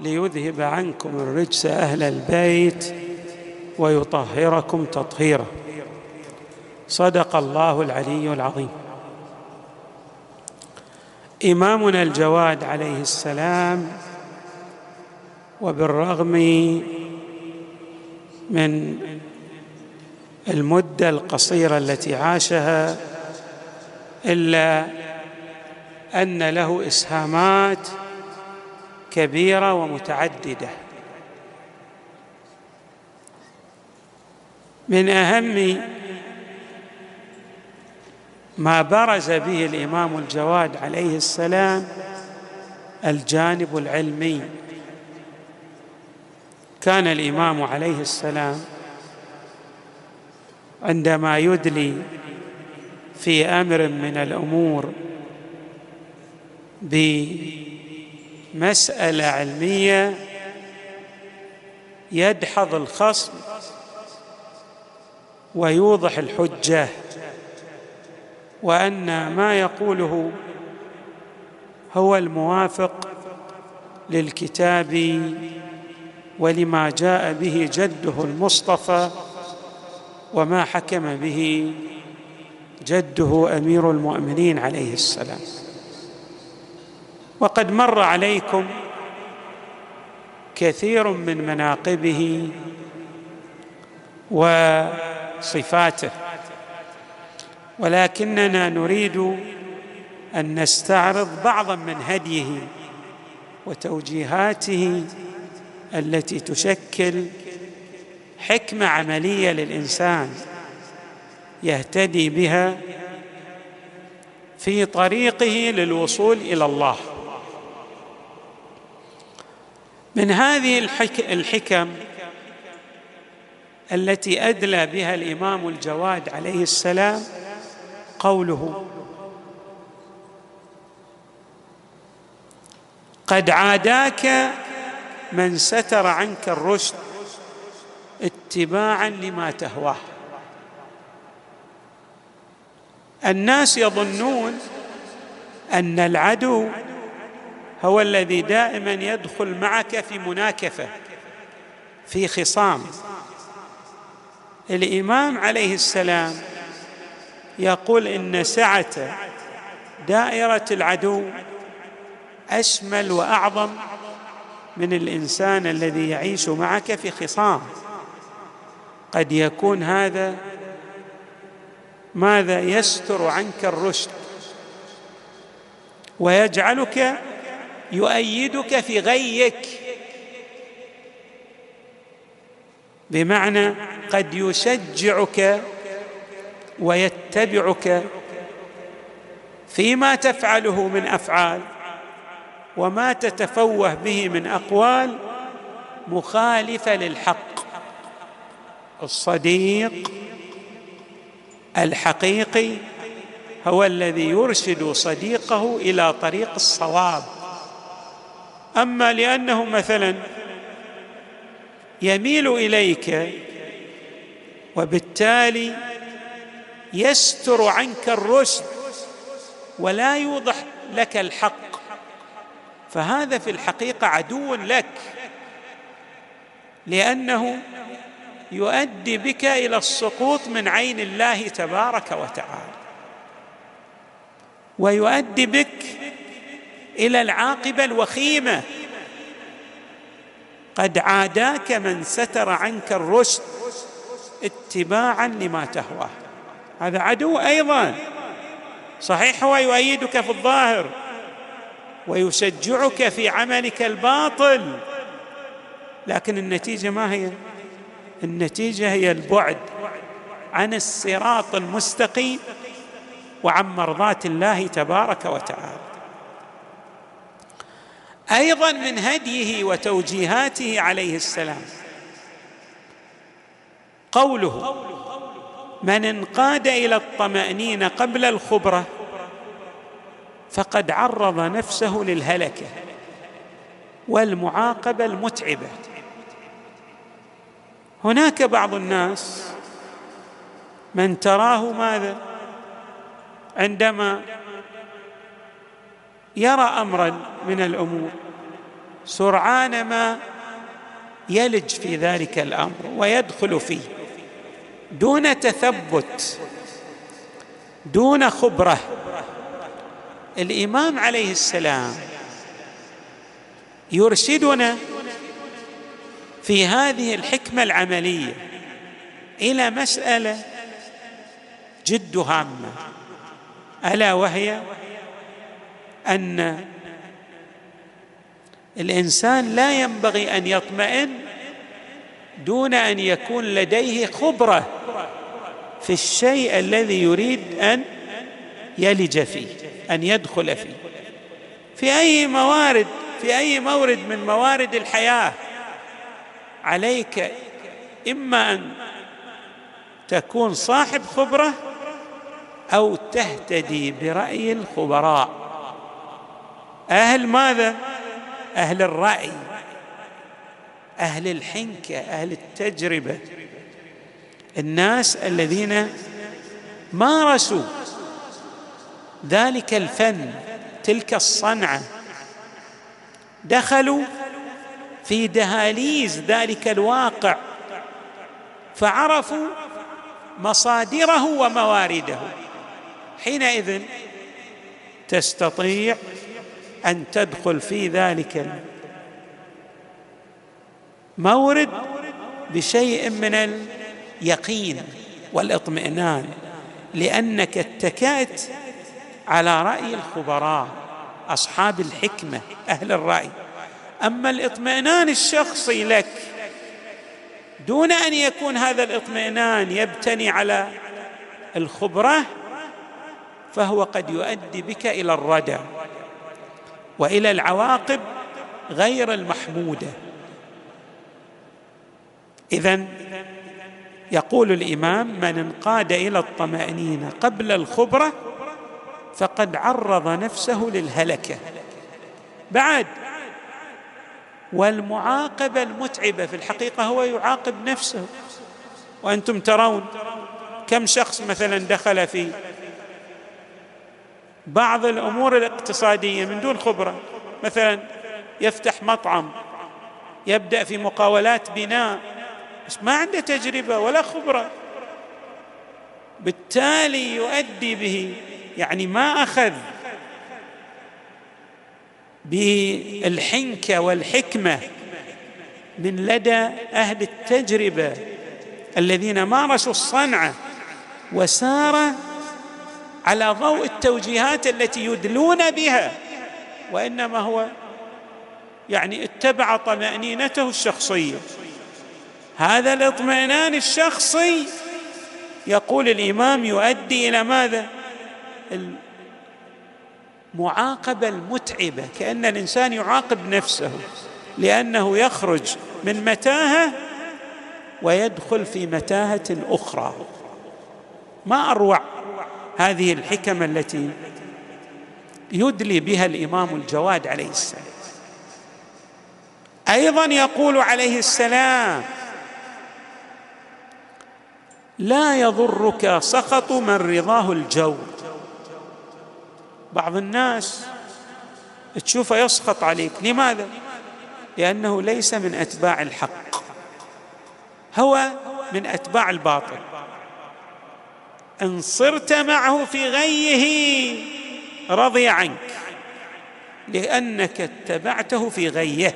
ليذهب عنكم الرجس أهل البيت ويطهركم تطهيرا. صدق الله العلي العظيم. إمامنا الجواد عليه السلام وبالرغم من المدة القصيرة التي عاشها إلا أن له إسهامات كبيرة ومتعددة. من أهم ما برز به الإمام الجواد عليه السلام الجانب العلمي. كان الإمام عليه السلام عندما يدلي في أمر من الأمور بمساله علمية يدحض الخصم ويوضح الحجة وأن ما يقوله هو الموافق للكتاب ولما جاء به جده المصطفى وما حكم به جده أمير المؤمنين عليه السلام. وقد مر عليكم كثير من مناقبه وصفاته ولكننا نريد أن نستعرض بعضا من هديه وتوجيهاته التي تشكل حكمة عملية للإنسان يهتدي بها في طريقه للوصول إلى الله. من هذه الحكم التي أدلى بها الإمام الجواد عليه السلام قوله قد عاداك من ستر عنك الرشد اتباعا لما تهواه. الناس يظنون أن العدو هو الذي دائما يدخل معك في مناكفة في خصام. الإمام عليه السلام يقول إن سعة دائرة العدو أشمل وأعظم من الإنسان الذي يعيش معك في خصام. قد يكون هذا ماذا يستر عنك الرشد ويجعلك يؤيدك في غيك. بمعنى قد يشجعك ويتبعك فيما تفعله من أفعال وما تتفوه به من أقوال مخالفه للحق. الصديق الحقيقي هو الذي يرشد صديقه إلى طريق الصواب. أما لأنه مثلا يميل إليك وبالتالي يستر عنك الرشد ولا يوضح لك الحق فهذا في الحقيقة عدو لك لأنه يؤدي بك إلى السقوط من عين الله تبارك وتعالى ويؤدي بك إلى العاقبة الوخيمة. قد عاداك من ستر عنك الرشد اتباعا لما تهواه. هذا عدو أيضا. صحيح هو يؤيدك في الظاهر ويشجعك في عملك الباطل لكن النتيجة ما هي؟ النتيجة هي البعد عن الصراط المستقيم وعن مرضاة الله تبارك وتعالى. أيضا من هديه وتوجيهاته عليه السلام. قوله من انقاد إلى الطمأنينة قبل الخبرة فقد عرض نفسه للهلكة والمعاقبة المتعبة. هناك بعض الناس من تراه ماذا؟ عندما يرى امرا من الأمور. سرعان ما يلج في ذلك الأمر ويدخل فيه. دون تثبت دون خبرة. الإمام عليه السلام يرشدنا في هذه الحكمة العملية إلى مسألة جد هامة. ألا وهي؟ أن الإنسان لا ينبغي أن يطمئن دون أن يكون لديه خبرة في الشيء الذي يريد أن يلج فيه أن يدخل فيه. في أي موارد في أي مورد من موارد الحياة عليك إما أن تكون صاحب خبرة أو تهتدي برأي الخبراء. أهل ماذا؟ أهل الرأي أهل الحنكة أهل التجربة. الناس الذين مارسوا ذلك الفن تلك الصنعة دخلوا في دهاليز ذلك الواقع فعرفوا مصادره وموارده. حينئذ تستطيع أن تدخل في ذلك المورد بشيء من اليقين والإطمئنان لأنك اتكأت على رأي الخبراء أصحاب الحكمة أهل الرأي. أما الإطمئنان الشخصي لك دون أن يكون هذا الإطمئنان يبتني على الخبرة فهو قد يؤدي بك إلى الردى. وإلى العواقب غير المحمودة. اذا يقول الإمام من انقاد إلى الطمأنينة قبل الخبرة فقد عرض نفسه للهلكة. بعد والمعاقبه المتعبة في الحقيقة هو يعاقب نفسه. وأنتم ترون كم شخص مثلا دخل في بعض الأمور الاقتصادية من دون خبرة. مثلا يفتح مطعم يبدأ في مقاولات بناء بس ما عنده تجربة ولا خبرة. بالتالي يؤدي به يعني ما أخذ بالحنكة والحكمة من لدى أهل التجربة الذين مارسوا الصنعة وسار على ضوء التوجيهات التي يدلون بها وإنما هو يعني اتبع طمأنينته الشخصية. هذا الاطمئنان الشخصي يقول الإمام يؤدي إلى ماذا؟ المعاقبة المتعبة كأن الإنسان يعاقب نفسه لأنه يخرج من متاهة ويدخل في متاهة أخرى. ما أروع؟ هذه الحكم التي يدلي بها الإمام الجواد عليه السلام. أيضا يقول عليه السلام لا يضرك سخط من رضاه الجو بعض الناس تشوفه يسخط عليك. لماذا؟ لأنه ليس من أتباع الحق هو من أتباع الباطل. إن صرت معه في غيه رضي عنك لأنك اتبعته في غيه.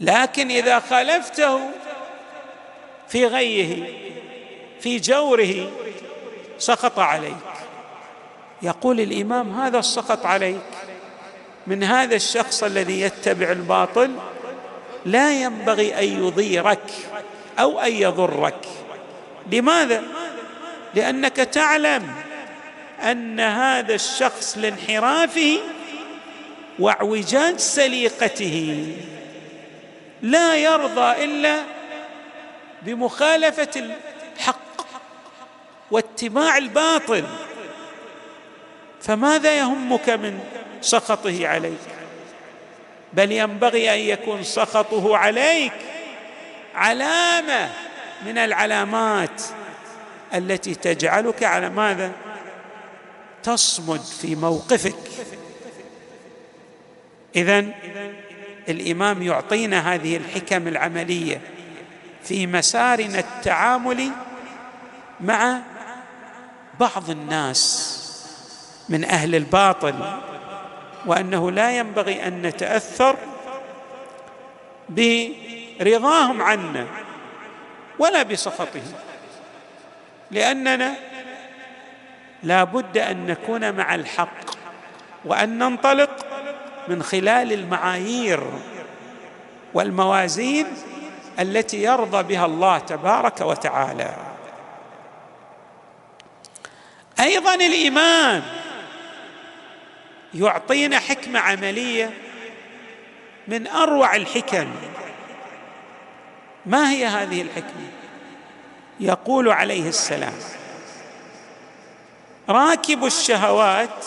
لكن إذا خالفته في غيه في جوره سقط عليك. يقول الإمام هذا السقط عليك. من هذا الشخص الذي يتبع الباطل لا ينبغي أن يضيرك أو أن يضرك. لماذا؟ لأنك تعلم أن هذا الشخص لانحرافه واعوجاج سليقته. لا يرضى إلا بمخالفة الحق واتباع الباطل. فماذا يهمك من سخطه عليك؟ بل ينبغي أن يكون سخطه عليك علامة من العلامات التي تجعلك على ماذا؟ تصمد في موقفك. اذا الإمام يعطينا هذه الحكم العملية في مسارنا التعامل مع بعض الناس من أهل الباطل وأنه لا ينبغي أن نتأثر برضاهم عنا. ولا بسخطهم. لأننا لا بد أن نكون مع الحق وأن ننطلق من خلال المعايير والموازين التي يرضى بها الله تبارك وتعالى. أيضا الإيمان يعطينا حكمة عملية من أروع الحكم. ما هي هذه الحكمة؟ يقول عليه السلام راكب الشهوات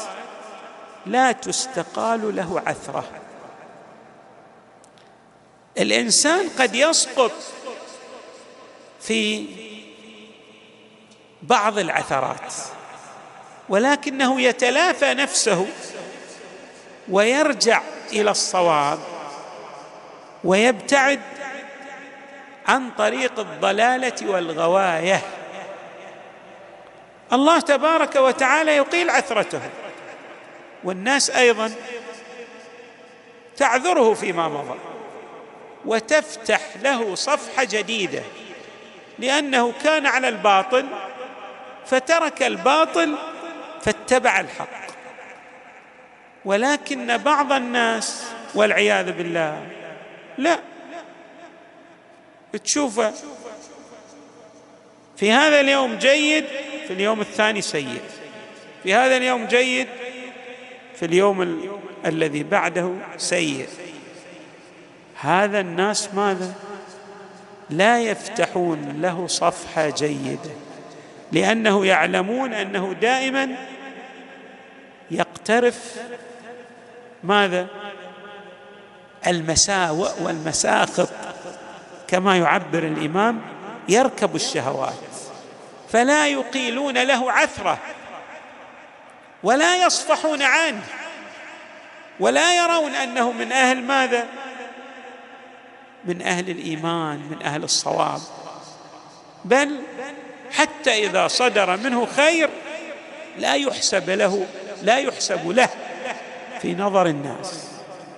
لا تستقال له عثره. الإنسان قد يسقط في بعض العثرات ولكنه يتلافى نفسه ويرجع إلى الصواب ويبتعد عن طريق الضلالة والغواية. الله تبارك وتعالى يقيل عثرته. والناس أيضا تعذره فيما مضى. وتفتح له صفحة جديدة. لأنه كان على الباطل فترك الباطل فاتبع الحق. ولكن بعض الناس والعياذ بالله لا تشوفه. في هذا اليوم جيد في اليوم الثاني سيء. في هذا اليوم جيد في اليوم ال... الذي بعده سيء. هذا الناس ماذا؟ لا يفتحون له صفحة جيدة لأنه يعلمون أنه دائما يقترف ماذا؟ المساوئ والمساخط. كما يعبر الإمام يركب الشهوات فلا يقيلون له عثره ولا يصفحون عنه ولا يرون أنه من أهل ماذا؟ من أهل الإيمان من أهل الصواب. بل حتى إذا صدر منه خير لا يحسب له لا يحسب له في نظر الناس.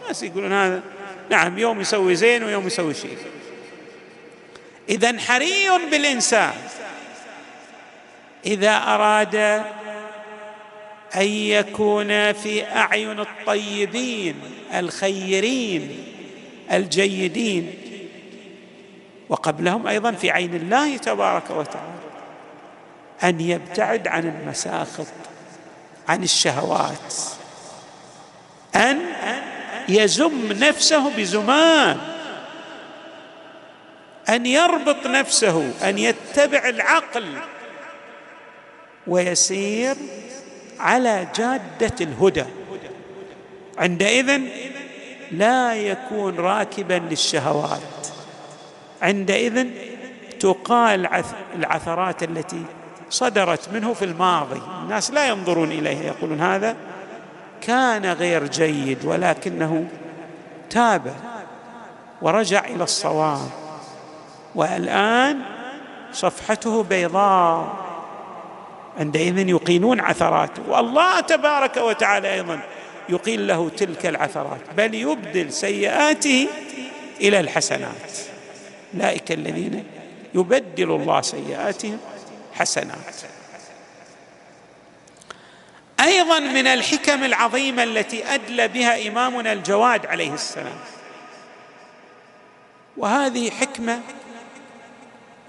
الناس يقولون هذا نعم يوم يسوي زين ويوم يسوي شيء. إذا حري بالإنسان. إذا أراد أن يكون في أعين الطيبين الخيرين الجيدين. وقبلهم أيضا في عين الله تبارك وتعالى. أن يبتعد عن المساخط عن الشهوات. أن يزم نفسه بزمام أن يربط نفسه أن يتبع العقل. ويسير على جادة الهدى. عندئذ لا يكون راكبا للشهوات. عندئذ تقال العثرات التي صدرت منه في الماضي. الناس لا ينظرون إليه يقولون هذا كان غير جيد ولكنه تاب ورجع إلى الصواب. والآن صفحته بيضاء. عندئذ يقينون عثراته والله تبارك وتعالى أيضا يقيل له تلك العثرات. بل يبدل سيئاته إلى الحسنات. أولئك الذين يبدل الله سيئاتهم حسنات. أيضا من الحكم العظيمه التي أدلى بها إمامنا الجواد عليه السلام. وهذه حكمة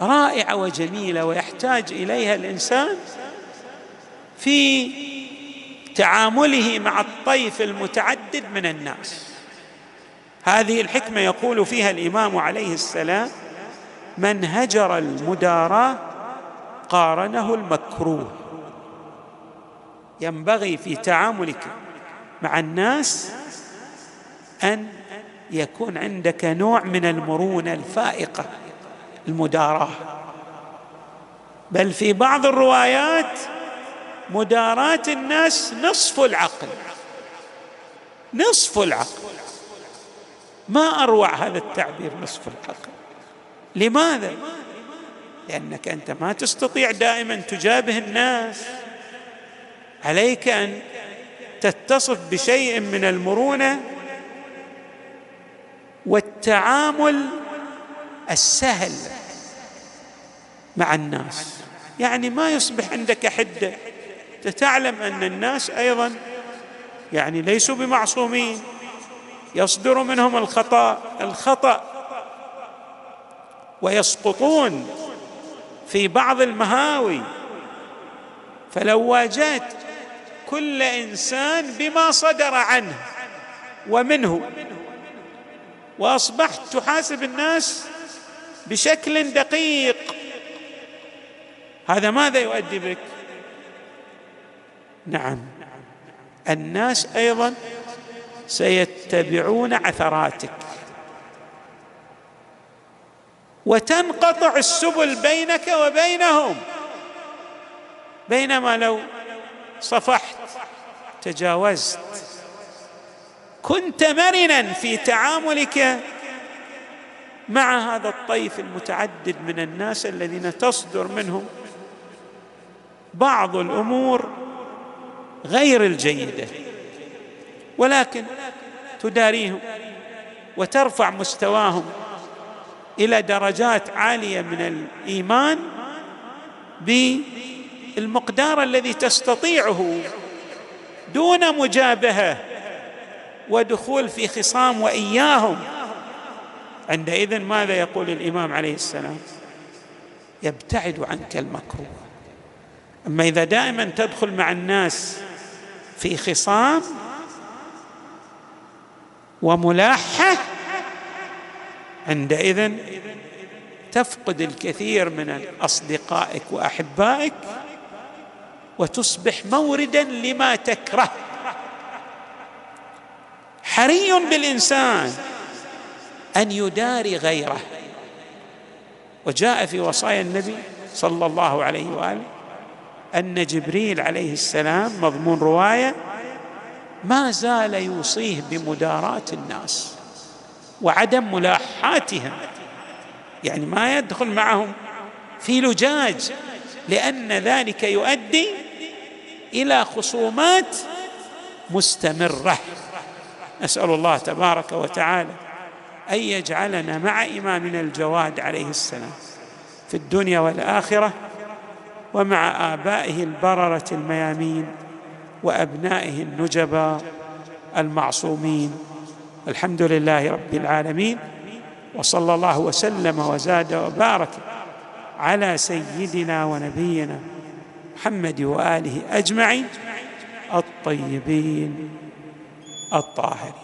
رائعة وجميلة ويحتاج إليها الإنسان في تعامله مع الطيف المتعدد من الناس. هذه الحكمة يقول فيها الإمام عليه السلام من هجر المداراه قارنه المكروه. ينبغي في تعاملك مع الناس أن يكون عندك نوع من المرونة الفائقة. المداراه. بل في بعض الروايات مداراه الناس نصف العقل نصف العقل. ما اروع هذا التعبير نصف العقل. لماذا؟ لانك انت ما تستطيع دائما تجابه الناس. عليك ان تتصف بشيء من المرونه والتعامل السهل مع الناس. يعني ما يصبح عندك حده تعلم أن الناس أيضا يعني ليسوا بمعصومين. يصدر منهم الخطأ الخطأ. ويسقطون في بعض المهاوي. فلو واجهت كل إنسان بما صدر عنه ومنه وأصبحت تحاسب الناس بشكل دقيق. هذا ماذا يؤدي بك؟ نعم. الناس أيضا سيتبعون عثراتك. وتنقطع السبل بينك وبينهم. بينما لو صفحت تجاوزت. كنت مرنا في تعاملك مع هذا الطيف المتعدد من الناس الذين تصدر منهم بعض الأمور غير الجيدة ولكن تداريهم وترفع مستواهم إلى درجات عالية من الإيمان بالمقدار الذي تستطيعه دون مجابهة ودخول في خصام وإياهم. عندئذ ماذا يقول الإمام عليه السلام؟ يبتعد عنك المكروه. أما إذا دائما تدخل مع الناس في خصام وملاحة عندئذ تفقد الكثير من أصدقائك وأحبائك وتصبح موردا لما تكره. حري بالإنسان. أن يداري غيره. وجاء في وصايا النبي صلى الله عليه وآله أن جبريل عليه السلام مضمون رواية ما زال يوصيه بمداراة الناس وعدم ملاحاتهم. يعني ما يدخل معهم في لجاج لأن ذلك يؤدي إلى خصومات مستمرة. نسأل الله تبارك وتعالى أن يجعلنا مع إمامنا الجواد عليه السلام في الدنيا والآخرة ومع آبائه البررة الميامين وأبنائه النجبا المعصومين. الحمد لله رب العالمين وصلى الله وسلم وزاد وبارك على سيدنا ونبينا محمد وآله أجمعين الطيبين الطاهرين.